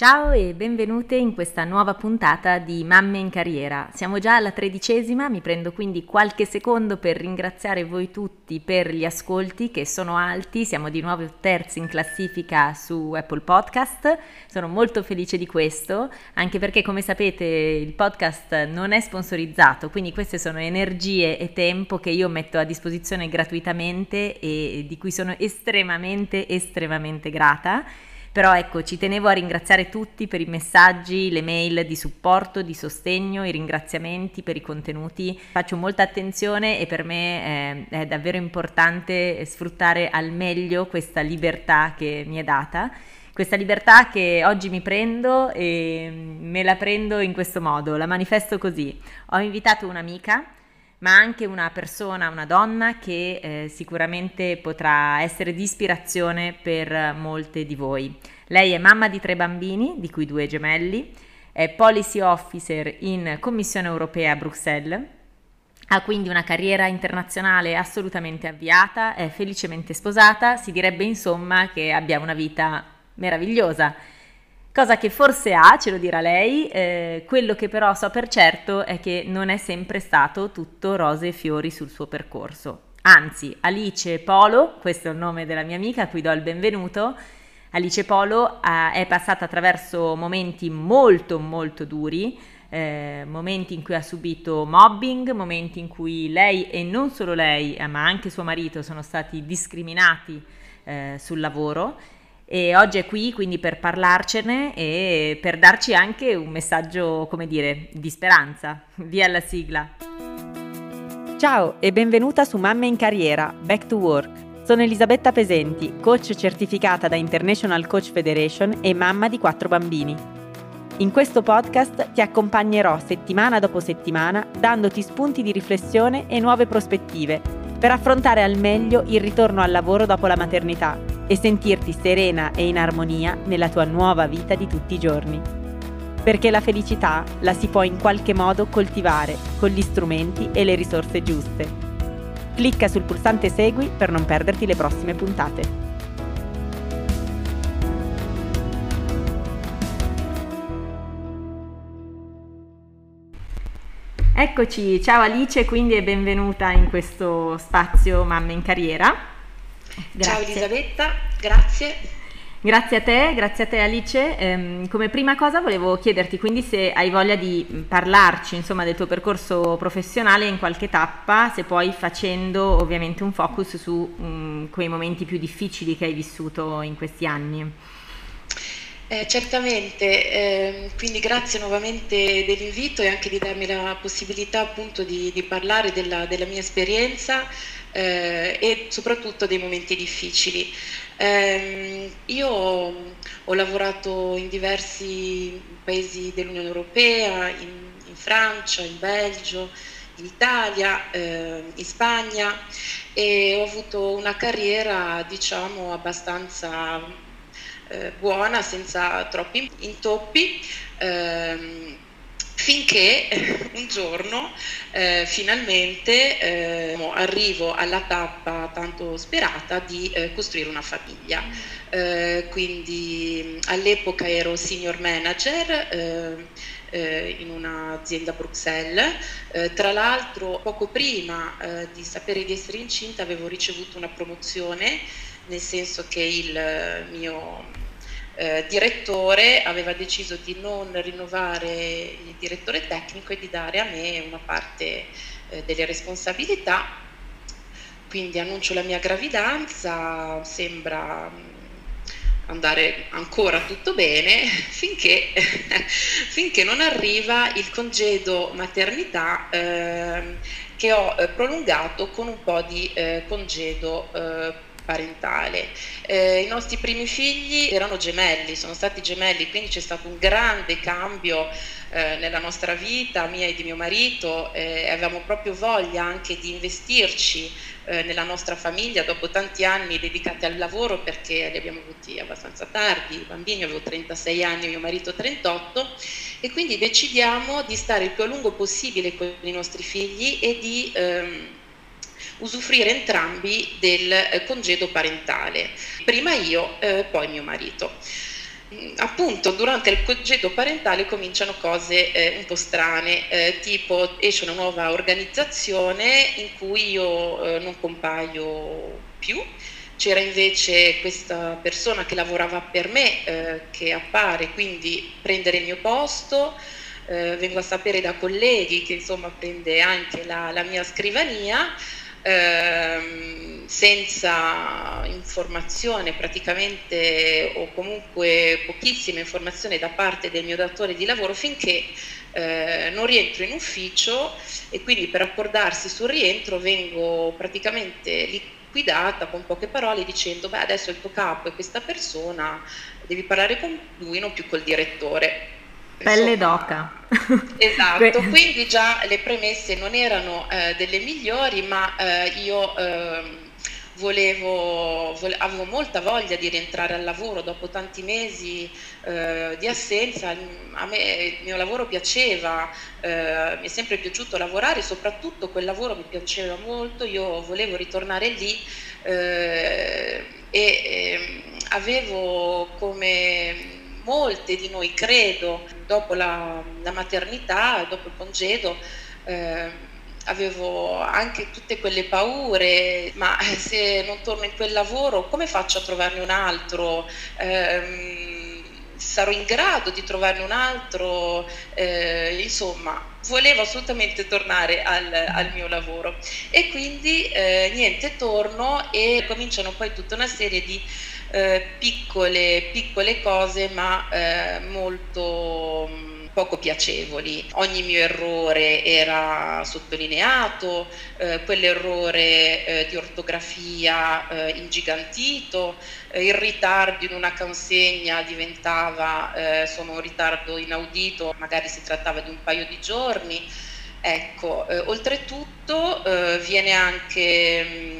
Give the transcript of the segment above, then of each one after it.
Ciao e benvenute in questa nuova puntata di Mamme in Carriera. Siamo già alla tredicesima, mi prendo quindi qualche secondo per ringraziare voi tutti per gli ascolti che sono alti, siamo di nuovo terzi in classifica su Apple Podcast, sono molto felice di questo, anche perché come sapete il podcast non è sponsorizzato, quindi queste sono energie e tempo che io metto a disposizione gratuitamente e di cui sono estremamente, estremamente grata. Però ecco, ci tenevo a ringraziare tutti per i messaggi, le mail di supporto, di sostegno, i ringraziamenti per i contenuti. Faccio molta attenzione e per me è, è davvero importante sfruttare al meglio questa libertà che mi è data questa libertà che oggi mi prendo e me la prendo in questo modo, la manifesto così. Ho invitato un'amica ma anche una persona, una donna che eh, sicuramente potrà essere di ispirazione per molte di voi. Lei è mamma di tre bambini, di cui due gemelli, è policy officer in Commissione europea a Bruxelles, ha quindi una carriera internazionale assolutamente avviata, è felicemente sposata, si direbbe insomma che abbia una vita meravigliosa cosa che forse ha, ce lo dirà lei, eh, quello che però so per certo è che non è sempre stato tutto rose e fiori sul suo percorso. Anzi, Alice Polo, questo è il nome della mia amica a cui do il benvenuto, Alice Polo eh, è passata attraverso momenti molto molto duri, eh, momenti in cui ha subito mobbing, momenti in cui lei e non solo lei, eh, ma anche suo marito sono stati discriminati eh, sul lavoro e oggi è qui quindi per parlarcene e per darci anche un messaggio, come dire, di speranza. Via la sigla. Ciao e benvenuta su Mamme in Carriera, Back to Work. Sono Elisabetta Pesenti, coach certificata da International Coach Federation e mamma di quattro bambini. In questo podcast ti accompagnerò settimana dopo settimana dandoti spunti di riflessione e nuove prospettive per affrontare al meglio il ritorno al lavoro dopo la maternità e sentirti serena e in armonia nella tua nuova vita di tutti i giorni. Perché la felicità la si può in qualche modo coltivare con gli strumenti e le risorse giuste. Clicca sul pulsante Segui per non perderti le prossime puntate. Eccoci, ciao Alice, quindi e benvenuta in questo spazio Mamme in Carriera. Grazie. Ciao Elisabetta, grazie. Grazie a te, grazie a te Alice. Ehm, come prima cosa volevo chiederti quindi se hai voglia di parlarci insomma, del tuo percorso professionale in qualche tappa, se poi facendo ovviamente un focus su um, quei momenti più difficili che hai vissuto in questi anni. Eh, certamente, eh, quindi grazie nuovamente dell'invito e anche di darmi la possibilità appunto di, di parlare della, della, mia esperienza eh, e soprattutto dei momenti difficili. Eh, io ho lavorato in diversi paesi dell'Unione Europea, in, in Francia, in Belgio, in Italia, eh, in Spagna e ho avuto una carriera diciamo abbastanza eh, buona senza troppi intoppi. Finché un giorno eh, finalmente eh, arrivo alla tappa tanto sperata di eh, costruire una famiglia. Eh, quindi all'epoca ero senior manager eh, eh, in un'azienda a Bruxelles. tra l'altro poco prima di sapere di essere incinta avevo ricevuto una promozione, nel senso che il mio eh, direttore aveva deciso di non rinnovare il direttore tecnico e di dare a me una parte eh, delle responsabilità. Quindi annuncio la mia gravidanza, sembra mm, andare ancora tutto bene finché, finché non arriva il congedo maternità eh, che ho eh, prolungato con un po' di eh, congedo eh, parentale. Eh, I nostri primi figli erano gemelli, sono stati gemelli, quindi c'è stato un grande cambio eh, nella nostra vita, mia e di mio marito, eh, avevamo proprio voglia anche di investirci eh, nella nostra famiglia dopo tanti anni dedicati al lavoro perché li abbiamo avuti abbastanza tardi, i bambini avevo 36 anni, mio marito 38 e quindi decidiamo di stare il più a lungo possibile con i nostri figli e di... Ehm, usufruire entrambi del eh, congedo parentale, prima io, eh, poi mio marito. appunto durante il congedo parentale cominciano cose eh, un po' strane, eh, tipo esce una nuova organizzazione in cui io eh, non compaio più, c'era invece questa persona che lavorava per me eh, che appare, quindi prendere il mio posto, eh, vengo a sapere da colleghi che insomma prende anche la, la mia scrivania ehm, senza informazione praticamente o comunque pochissima informazione da parte del mio datore di lavoro finché eh, non rientro in ufficio e quindi per accordarsi sul rientro vengo praticamente liquidata con poche parole dicendo beh adesso il tuo capo è questa persona, devi parlare con lui non più col direttore. Pelle d'oca. Esatto, quindi già le premesse non erano eh, delle migliori, ma eh, io eh, volevo, vole, avevo molta voglia di rientrare al lavoro dopo tanti mesi eh, di assenza. A me il mio lavoro piaceva, eh, mi è sempre piaciuto lavorare, soprattutto quel lavoro mi piaceva molto, io volevo ritornare lì eh, e ehm, avevo come molte di noi, credo, dopo la, la maternità, dopo il congedo, eh, avevo anche tutte quelle paure, ma se non torno in quel lavoro come faccio a trovarne un altro? Eh, sarò in grado di trovarne un altro? Eh, insomma, volevo assolutamente tornare al, al mio lavoro e quindi eh, niente, torno e cominciano poi tutta una serie di eh, piccole, piccole cose ma eh, molto mm, poco piacevoli. Ogni mio errore era sottolineato, eh, quell'errore eh, di ortografia eh, ingigantito, il ritardo in una consegna diventava sono un ritardo inaudito, magari si trattava di un paio di giorni. Ecco, oltretutto viene anche mh, mm,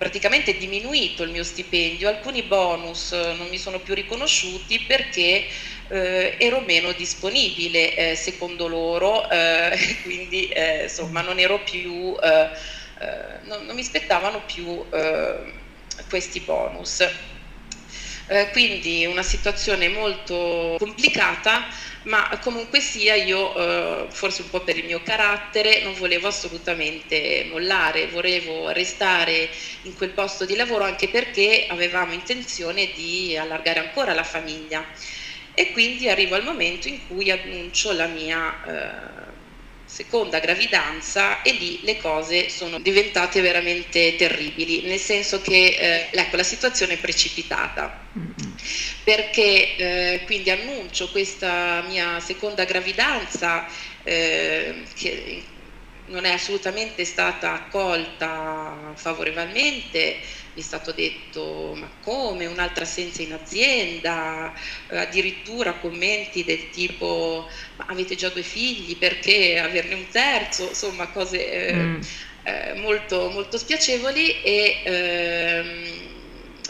praticamente diminuito il mio stipendio, alcuni bonus eh, non mi sono più riconosciuti perché eh, ero meno disponibile eh, secondo loro, eh, quindi eh, insomma non ero più, eh, non, non, mi spettavano più questi bonus. quindi una situazione molto complicata ma comunque sia io, eh, forse un po' per il mio carattere, non volevo assolutamente mollare, volevo restare in quel posto di lavoro anche perché avevamo intenzione di allargare ancora la famiglia. E quindi arrivo al momento in cui annuncio la mia eh, seconda gravidanza e lì le cose sono diventate veramente terribili, nel senso che eh, ecco, la situazione è precipitata. Perché eh, quindi annuncio questa mia seconda gravidanza eh, che non è assolutamente stata accolta favorevolmente, mi è stato detto ma come? Un'altra assenza in azienda, addirittura commenti del tipo ma avete già due figli? Perché averne un terzo, insomma cose eh, mm. eh, molto, molto spiacevoli e ehm,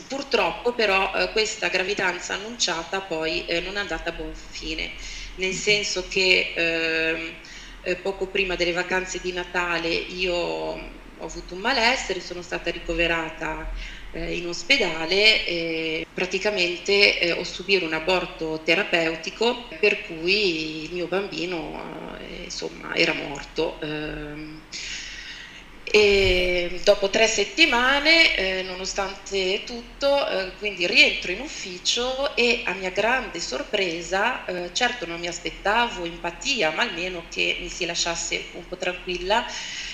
purtroppo però eh, questa gravidanza annunciata poi eh, non è andata a buon fine, nel senso che ehm, eh, poco prima delle vacanze di Natale io ho avuto un malessere, sono stata ricoverata eh, in ospedale e praticamente eh, ho subito un aborto terapeutico per cui il mio bambino eh, insomma era morto. E dopo tre settimane, eh, nonostante tutto, eh, quindi rientro in ufficio e a mia grande sorpresa, eh, certo non mi aspettavo empatia, ma almeno che mi si lasciasse un po' tranquilla,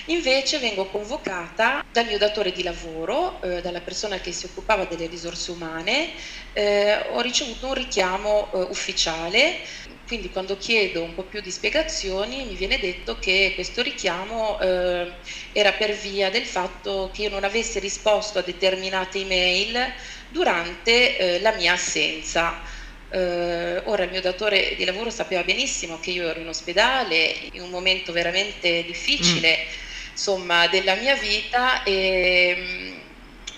invece vengo convocata dal mio datore di lavoro, eh, dalla persona che si occupava delle risorse umane, eh, ho ricevuto un richiamo eh, ufficiale quindi quando chiedo un po' più di spiegazioni mi viene detto che questo richiamo eh, era per via del fatto che io non avessi risposto a determinate email durante eh, la mia assenza. Eh, ora il mio datore di lavoro sapeva benissimo che io ero in ospedale in un momento veramente difficile mm. insomma, della mia vita e,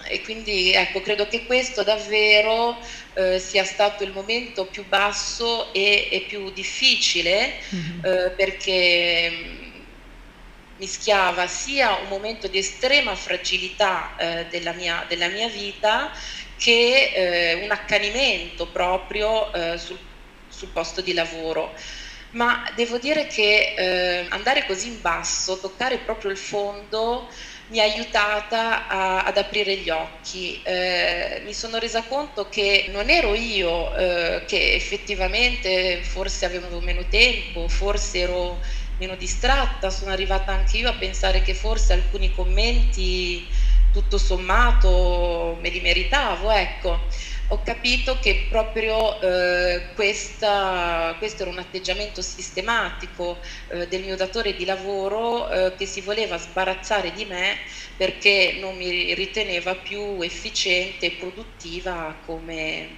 e quindi ecco, credo che questo davvero eh, sia stato il momento più basso e, e più difficile mm-hmm. eh, perché mm, mischiava sia un momento di estrema fragilità eh, della, mia, della, mia, vita che eh, un accanimento proprio eh, sul, sul, posto di lavoro. Ma devo dire che eh, andare così in basso, toccare proprio il fondo, mi ha aiutata a, ad aprire gli occhi. Eh, mi sono resa conto che non ero io eh, che effettivamente forse avevo meno tempo, forse ero meno distratta, sono arrivata anche io a pensare che forse alcuni commenti tutto sommato me li meritavo, ecco ho capito che proprio eh, questa, questo era un atteggiamento sistematico eh, del mio datore di lavoro eh, che si voleva sbarazzare di me perché non mi riteneva più efficiente e produttiva come,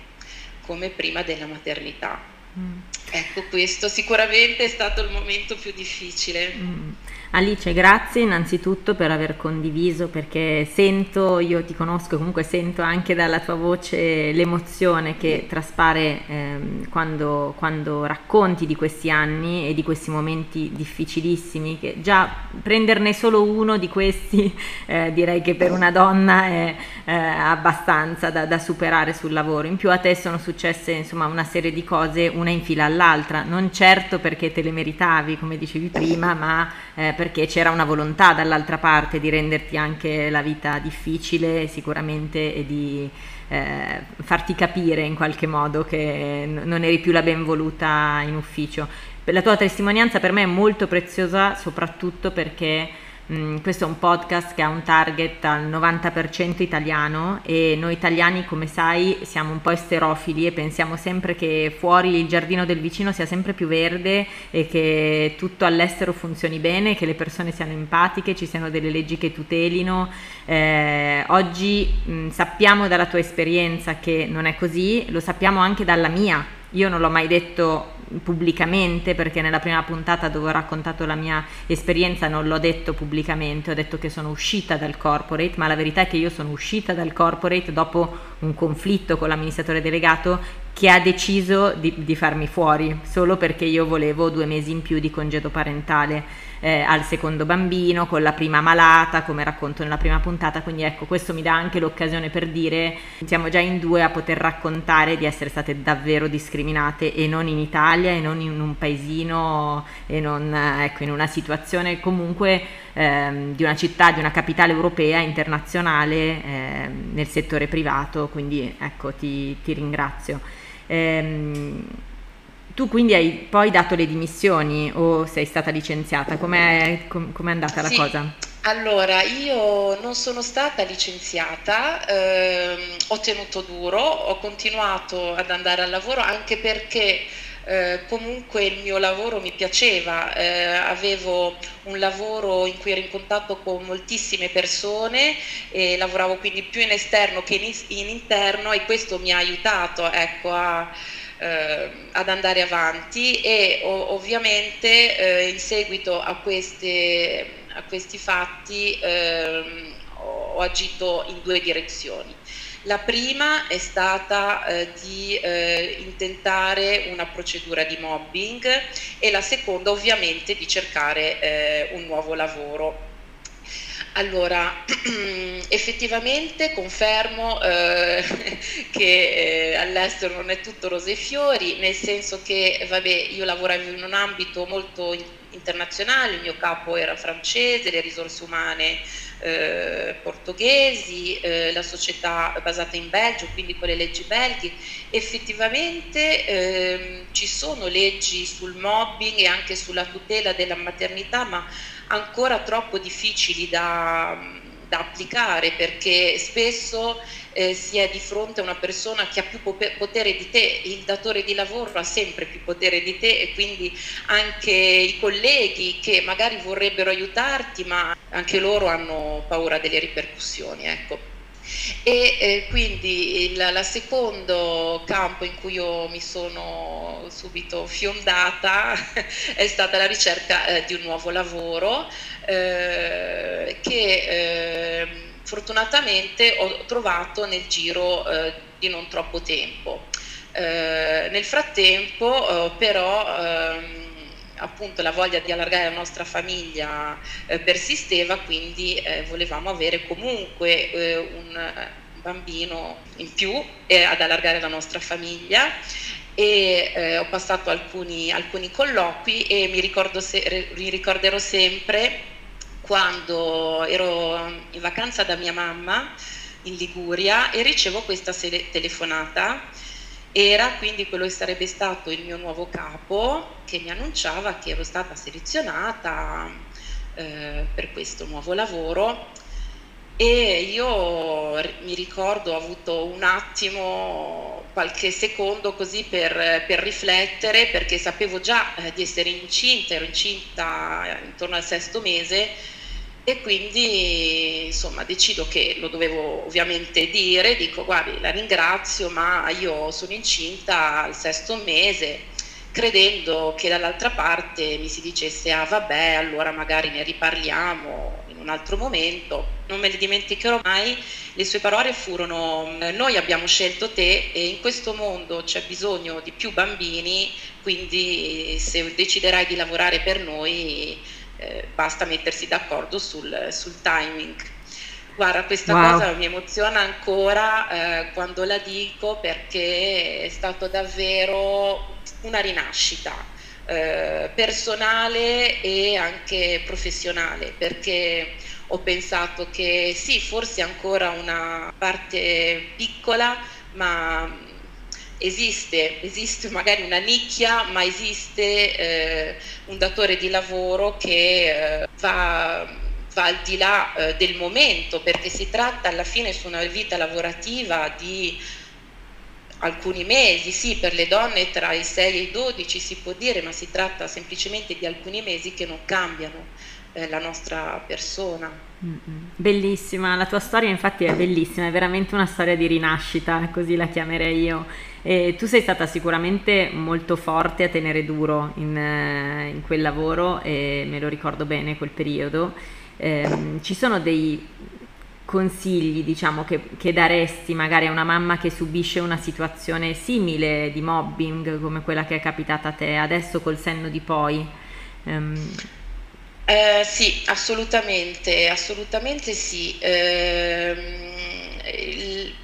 come prima della maternità. Mm. Ecco, questo sicuramente è stato il momento più difficile. Mm. Alice, grazie innanzitutto per aver condiviso perché sento, io ti conosco comunque sento anche dalla tua voce l'emozione che traspare ehm, quando, quando, racconti di questi anni e di questi momenti difficilissimi, che già prenderne solo uno di questi eh, direi che per una donna è eh, abbastanza da, da, superare sul lavoro. In più a te sono successe insomma una serie di cose una in fila all'altra, non certo perché te le meritavi come dicevi prima, ma eh, perché c'era una volontà dall'altra parte di renderti anche la vita difficile sicuramente e di eh, farti capire in qualche modo che non eri più la benvoluta in ufficio. La tua testimonianza per me è molto preziosa soprattutto perché Mm, questo è un podcast che ha un target al 90% italiano e noi italiani, come sai, siamo un po' esterofili e pensiamo sempre che fuori il giardino del vicino sia sempre più verde e che tutto all'estero funzioni bene, che le persone siano empatiche, ci siano delle leggi che tutelino. Eh, oggi mh, mm, sappiamo dalla tua esperienza che non è così, lo sappiamo anche dalla mia. Io non l'ho mai detto pubblicamente perché nella prima puntata dove ho raccontato la mia esperienza non l'ho detto pubblicamente, ho detto che sono uscita dal corporate, ma la verità è che io sono uscita dal corporate dopo un conflitto con l'amministratore delegato che ha deciso di, di farmi fuori solo perché io volevo due mesi in più di congedo parentale eh, al secondo bambino, con la prima malata, come racconto nella prima puntata, quindi ecco, questo mi dà anche l'occasione per dire, siamo già in due a poter raccontare di essere state davvero discriminate e non in Italia e non in un paesino e non ecco, in una situazione. Comunque ehm, di una città, di una capitale europea, internazionale ehm, nel settore privato, quindi ecco, ti, ti ringrazio. Ehm, tu quindi hai poi dato le dimissioni o sei stata licenziata? Com'è, com- com'è andata sì. la cosa? Allora, io non sono stata licenziata, ehm, ho tenuto duro, ho continuato ad andare al lavoro anche perché eh, comunque il mio lavoro mi piaceva, eh, avevo un lavoro in cui ero in contatto con moltissime persone e lavoravo quindi più in esterno che in, in interno e questo mi ha aiutato ecco, a eh, ad andare avanti e o, ovviamente eh, in seguito a, queste, a questi fatti ehm, ho, ho agito in due direzioni. La prima è stata eh, di eh, intentare una procedura di mobbing e la seconda ovviamente di cercare eh, un nuovo lavoro. Allora, effettivamente confermo eh, che eh, all'estero non è tutto rose e fiori, nel senso che vabbè, io lavoravo in un ambito molto internazionale, il mio capo era francese, le risorse umane eh, portoghesi, eh, la società basata in Belgio, quindi con le leggi belghe. Effettivamente ehm, ci sono leggi sul mobbing e anche sulla tutela della maternità, ma ancora troppo difficili da, da applicare perché spesso eh, si è di fronte a una persona che ha più potere di te, il datore di lavoro ha sempre più potere di te e quindi anche i colleghi che magari vorrebbero aiutarti ma anche loro hanno paura delle ripercussioni. Ecco e eh, quindi il la secondo campo in cui io mi sono subito fiondata è stata la ricerca eh, di un nuovo lavoro eh, che ehm, fortunatamente ho trovato nel giro eh, di non troppo tempo. Eh, nel frattempo eh, però ehm, appunto la voglia di allargare la nostra famiglia eh, persisteva, quindi eh, volevamo avere comunque eh, un, bambino in più e ad allargare la nostra famiglia e eh, ho passato alcuni, alcuni, colloqui e mi, ricordo se, mi ricorderò sempre quando ero in vacanza da mia mamma in Liguria e ricevo questa telefonata. Era quindi quello che sarebbe stato il mio nuovo capo che mi annunciava che ero stata selezionata eh, per questo nuovo lavoro. E io mi ricordo ho avuto un attimo, qualche secondo così per, per riflettere perché sapevo già eh, di essere incinta, ero incinta intorno al sesto mese e quindi insomma decido che lo dovevo ovviamente dire, dico guardi la ringrazio ma io sono incinta al sesto mese credendo che dall'altra parte mi si dicesse ah vabbè allora magari ne riparliamo in un altro momento. Non me le dimenticherò mai, le sue parole furono noi abbiamo scelto te e in questo mondo c'è bisogno di più bambini, quindi se deciderai di lavorare per noi eh, basta mettersi d'accordo sul, sul timing. Guarda, questa wow. cosa mi emoziona ancora eh, quando la dico perché è stato davvero una rinascita eh, personale e anche professionale, perché ho pensato che sì, forse ancora una parte piccola, ma esiste, esiste magari una nicchia, ma esiste eh, un datore di lavoro che eh, va, va, al di là eh, del momento, perché si tratta alla fine su una vita lavorativa di alcuni mesi, sì, per le donne tra i 6 e i 12 si può dire, ma si tratta semplicemente di alcuni mesi che non cambiano eh, la nostra persona. Bellissima, la tua storia infatti è bellissima, è veramente una storia di rinascita, così la chiamerei io. E tu sei stata sicuramente molto forte a tenere duro in, eh, in quel lavoro e me lo ricordo bene quel periodo. Eh, ci sono dei consigli diciamo che, che, daresti magari a una mamma che subisce una situazione simile di mobbing come quella che è capitata a te adesso col senno di poi? Um... Eh, sì, assolutamente, assolutamente sì. Eh,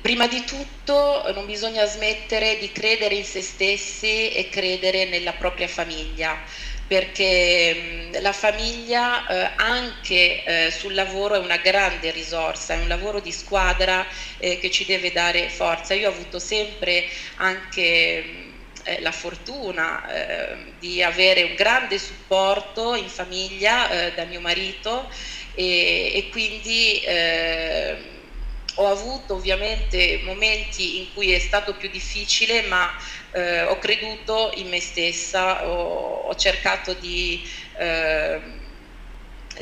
prima di tutto non bisogna smettere di credere in se stessi e credere nella propria famiglia perché la famiglia eh, anche eh, sul lavoro è una grande risorsa, è un lavoro di squadra eh, che ci deve dare forza. Io ho avuto sempre anche eh, la fortuna eh, di avere un grande supporto in famiglia eh, da mio marito e, e quindi ho avuto ovviamente momenti in cui è stato più difficile, ma eh, ho creduto in me stessa, ho, ho cercato di, eh,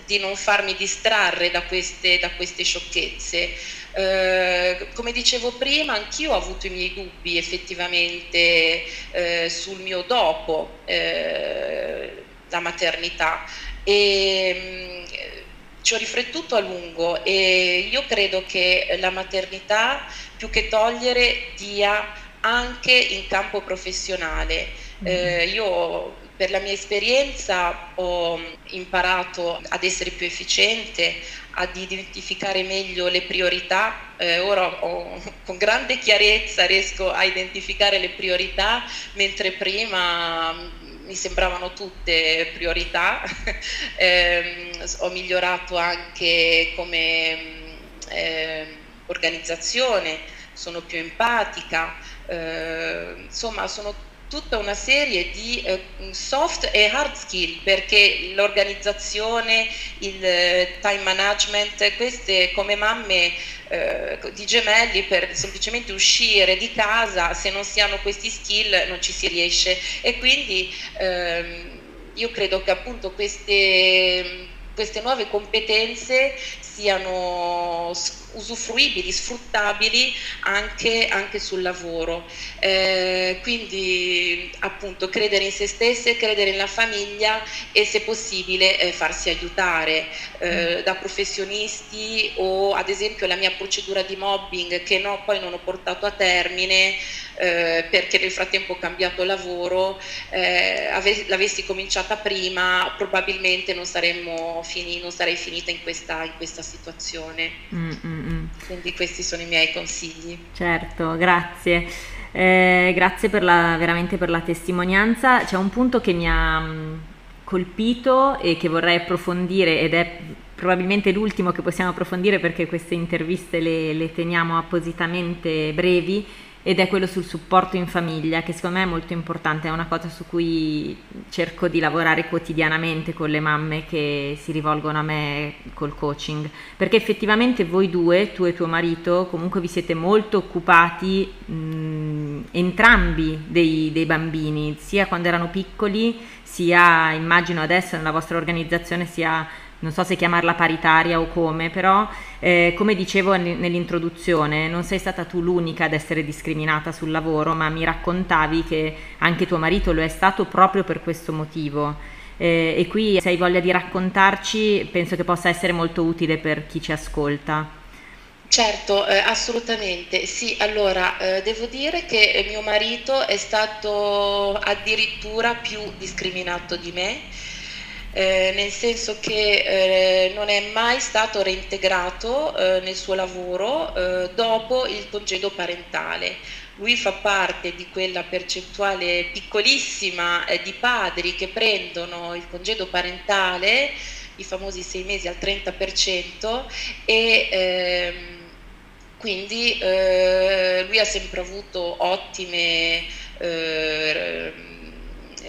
di, non farmi distrarre da queste, da queste sciocchezze. Eh, come dicevo prima, anch'io ho avuto i miei dubbi effettivamente eh, sul mio dopo eh, la maternità. E, ci ho riflettuto a lungo e io credo che la maternità più che togliere dia anche in campo professionale. Mm. Eh, io per la mia esperienza ho imparato ad essere più efficiente, ad identificare meglio le priorità. Eh, ora ho, con grande chiarezza riesco a identificare le priorità, mentre prima mi sembravano tutte priorità, eh, ho migliorato anche come eh, organizzazione, sono più empatica, eh, insomma sono tutta una serie di eh, soft e hard skill perché l'organizzazione, il eh, time management, queste come mamme eh, di gemelli per semplicemente uscire di casa, se non si hanno questi skill non ci si riesce. E quindi ehm, io credo che appunto queste, queste nuove competenze siano usufruibili, sfruttabili anche, anche sul lavoro. Eh, quindi appunto credere in se stesse, credere nella famiglia e se possibile eh, farsi aiutare eh, da professionisti o ad esempio la mia procedura di mobbing che no, poi non ho portato a termine eh, perché nel frattempo ho cambiato lavoro, eh, ave- l'avessi cominciata prima probabilmente non, saremmo fini- non sarei finita in questa, in questa situazione. Mm-hmm. Mm-mm. Quindi questi sono i miei consigli. Certo, grazie. Eh, grazie per la, veramente per la testimonianza. C'è un punto che mi ha mm, colpito e che vorrei approfondire ed è probabilmente l'ultimo che possiamo approfondire perché queste interviste le, le teniamo appositamente brevi ed è quello sul supporto in famiglia che secondo me è molto importante, è una cosa su cui cerco di lavorare quotidianamente con le mamme che si rivolgono a me col coaching, perché effettivamente voi due, tu e tuo marito, comunque vi siete molto occupati mh, entrambi dei, dei bambini, sia quando erano piccoli, sia immagino adesso nella vostra organizzazione sia non so se chiamarla paritaria o come, però eh, come dicevo nell'introduzione, non sei stata tu l'unica ad essere discriminata sul lavoro, ma mi raccontavi che anche tuo marito lo è stato proprio per questo motivo. Eh, e qui se hai voglia di raccontarci, penso che possa essere molto utile per chi ci ascolta. Certo, eh, assolutamente. Sì, allora eh, devo dire che mio marito è stato addirittura più discriminato di me eh, nel senso che eh, non è mai stato reintegrato eh, nel suo lavoro eh, dopo il congedo parentale. Lui fa parte di quella percentuale piccolissima eh, di padri che prendono il congedo parentale, i famosi sei mesi al 30%, e ehm, quindi eh, lui ha sempre avuto ottime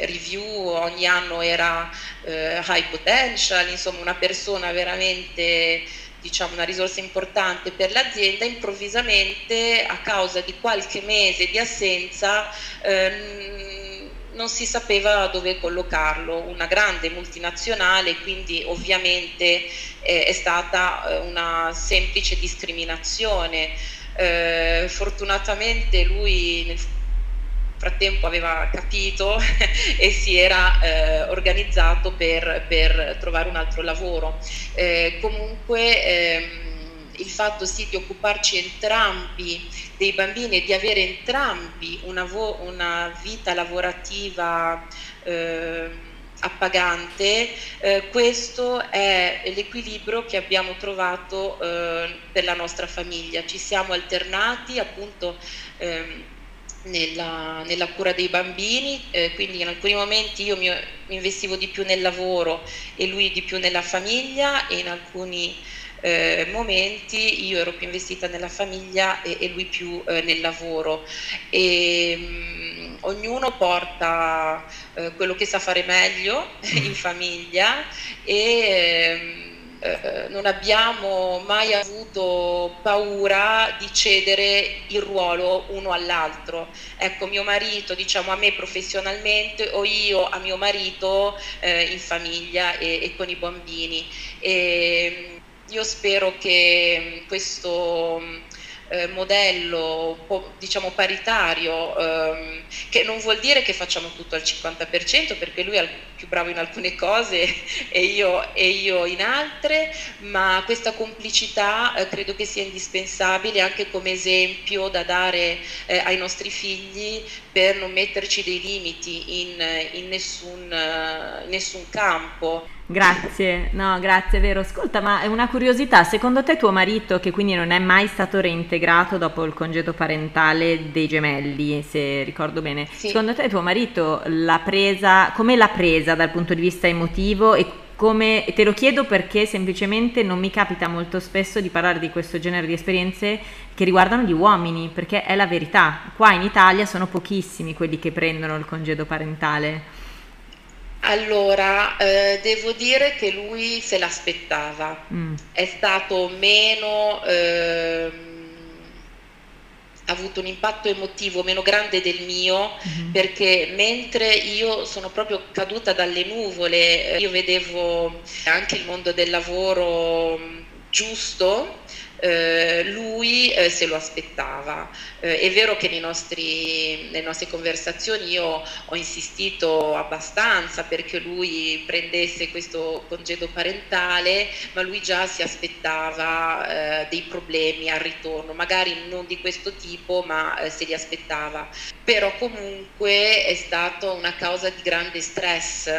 review ogni anno era eh, high potential, insomma una persona veramente diciamo una risorsa importante per l'azienda, improvvisamente a causa di qualche mese di assenza ehm, non si sapeva dove collocarlo, una grande multinazionale, quindi ovviamente eh, è stata eh, una semplice discriminazione. Eh, fortunatamente lui nel frattempo aveva capito e si era eh, organizzato per, per, trovare un altro lavoro. Eh, comunque ehm, il fatto sì di occuparci entrambi dei bambini e di avere entrambi una, vo- una vita lavorativa eh, appagante, eh, questo è l'equilibrio che abbiamo trovato eh, per la nostra famiglia. Ci siamo alternati appunto ehm, nella, nella, cura dei bambini, eh, quindi in alcuni momenti io mi, mi, investivo di più nel lavoro e lui di più nella famiglia e in alcuni eh, momenti io ero più investita nella famiglia e, e lui più eh, nel lavoro. E, mh, mm, ognuno porta eh, quello che sa fare meglio in famiglia e ehm, eh, non abbiamo mai avuto paura di cedere il ruolo uno all'altro. Ecco, mio marito, diciamo a me professionalmente o io a mio marito eh, in famiglia e, e, con i bambini. E, io spero che questo eh, modello diciamo paritario ehm, che non vuol dire che facciamo tutto al 50% perché lui è più bravo in alcune cose e io, e io in altre ma questa complicità eh, credo che sia indispensabile anche come esempio da dare eh, ai nostri figli per non metterci dei limiti in, in, nessun, in nessun campo Grazie, no, grazie, è vero. Ascolta, ma è una curiosità, secondo te tuo marito, che quindi non è mai stato reintegrato dopo il congedo parentale dei gemelli, se ricordo bene, sì. secondo te tuo marito l'ha presa, come l'ha presa dal punto di vista emotivo e come, te lo chiedo perché semplicemente non mi capita molto spesso di parlare di questo genere di esperienze che riguardano gli uomini, perché è la verità. Qua in Italia sono pochissimi quelli che prendono il congedo parentale. Allora, eh, devo dire che lui se l'aspettava, mm. è stato meno, eh, ha avuto un impatto emotivo meno grande del mio, mm. perché mentre io sono proprio caduta dalle nuvole, io vedevo anche il mondo del lavoro mm, giusto, eh, lui eh, se lo aspettava. Eh, è vero che nostri, nelle nostre conversazioni io ho insistito abbastanza perché lui prendesse questo congedo parentale, ma lui già si aspettava eh, dei problemi al ritorno, magari non di questo tipo, ma eh, se li aspettava. Però comunque è stata una causa di grande stress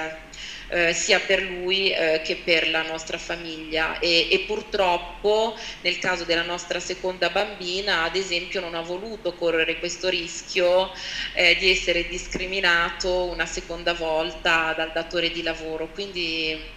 eh, sia per lui eh, che per la nostra famiglia. E, e, purtroppo nel caso della nostra seconda bambina ad esempio non ha voluto correre questo rischio eh, di essere discriminato una seconda volta dal datore di lavoro. Quindi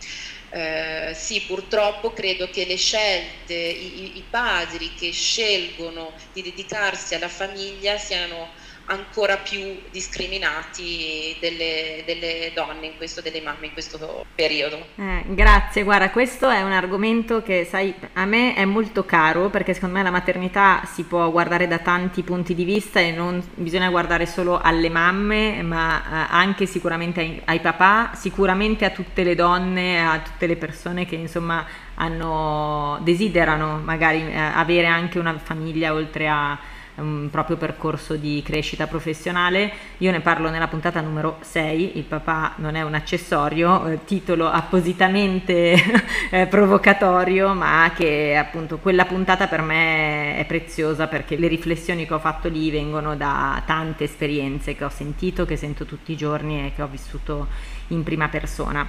eh, sì, purtroppo credo che le scelte, i, i padri che scelgono di dedicarsi alla famiglia siano ancora più discriminati delle, delle, donne in questo, delle mamme in questo periodo. Eh, grazie, guarda, questo è un argomento che sai, a me è molto caro perché secondo me la maternità si può guardare da tanti punti di vista e non bisogna guardare solo alle mamme, ma eh, anche sicuramente ai, ai papà, sicuramente a tutte le donne, a tutte le persone che insomma hanno, desiderano magari eh, avere anche una famiglia oltre a un proprio percorso di crescita professionale. Io ne parlo nella puntata numero 6, il papà non è un accessorio, eh, titolo appositamente eh, provocatorio, ma che appunto quella puntata per me è preziosa perché le riflessioni che ho fatto lì vengono da tante esperienze che ho sentito, che sento tutti i giorni e che ho vissuto in prima persona.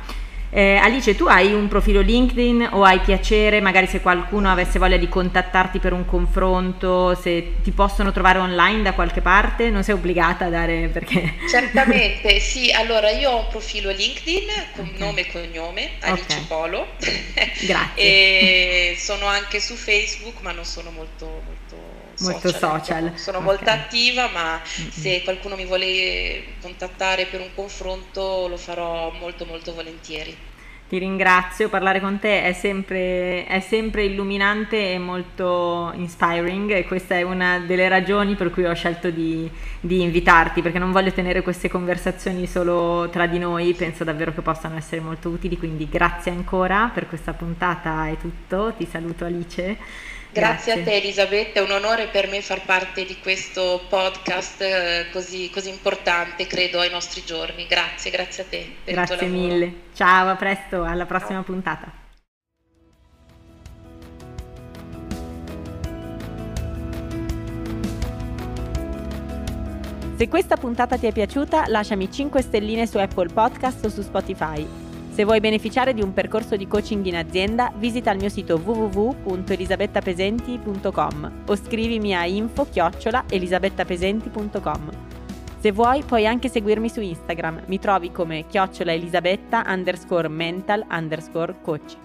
Eh, Alice, tu hai un profilo LinkedIn o hai piacere, magari se qualcuno avesse voglia di contattarti per un confronto, se ti possono trovare online da qualche parte? Non sei obbligata a dare perché... Certamente, sì. Allora, io ho un profilo LinkedIn con okay. nome e cognome, Alice okay. Polo. Grazie. e sono anche su Facebook, ma non sono molto, molto molto social. social. Sono okay. molto attiva, ma mm-hmm. se qualcuno mi vuole contattare per un confronto lo farò molto molto volentieri. Ti ringrazio, parlare con te è sempre, è sempre, illuminante e molto inspiring e questa è una delle ragioni per cui ho scelto di, di, invitarti perché non voglio tenere queste conversazioni solo tra di noi, penso davvero che possano essere molto utili, quindi grazie ancora per questa puntata, è tutto, ti saluto Alice. Grazie, Grazie, a te Elisabetta, è un onore per me far parte di questo podcast eh, così, così importante, credo, ai nostri giorni. Grazie, grazie a te. grazie mille. Ciao, a presto, alla prossima Ciao. puntata. Se questa puntata ti è piaciuta, lasciami 5 stelline su Apple Podcast o su Spotify se vuoi beneficiare di un percorso di coaching in azienda, visita il mio sito www.elisabettapesenti.com o scrivimi a info-elisabettapesenti.com. Se vuoi puoi anche seguirmi su Instagram, mi trovi come chiocciola elisabetta underscore mental underscore coach.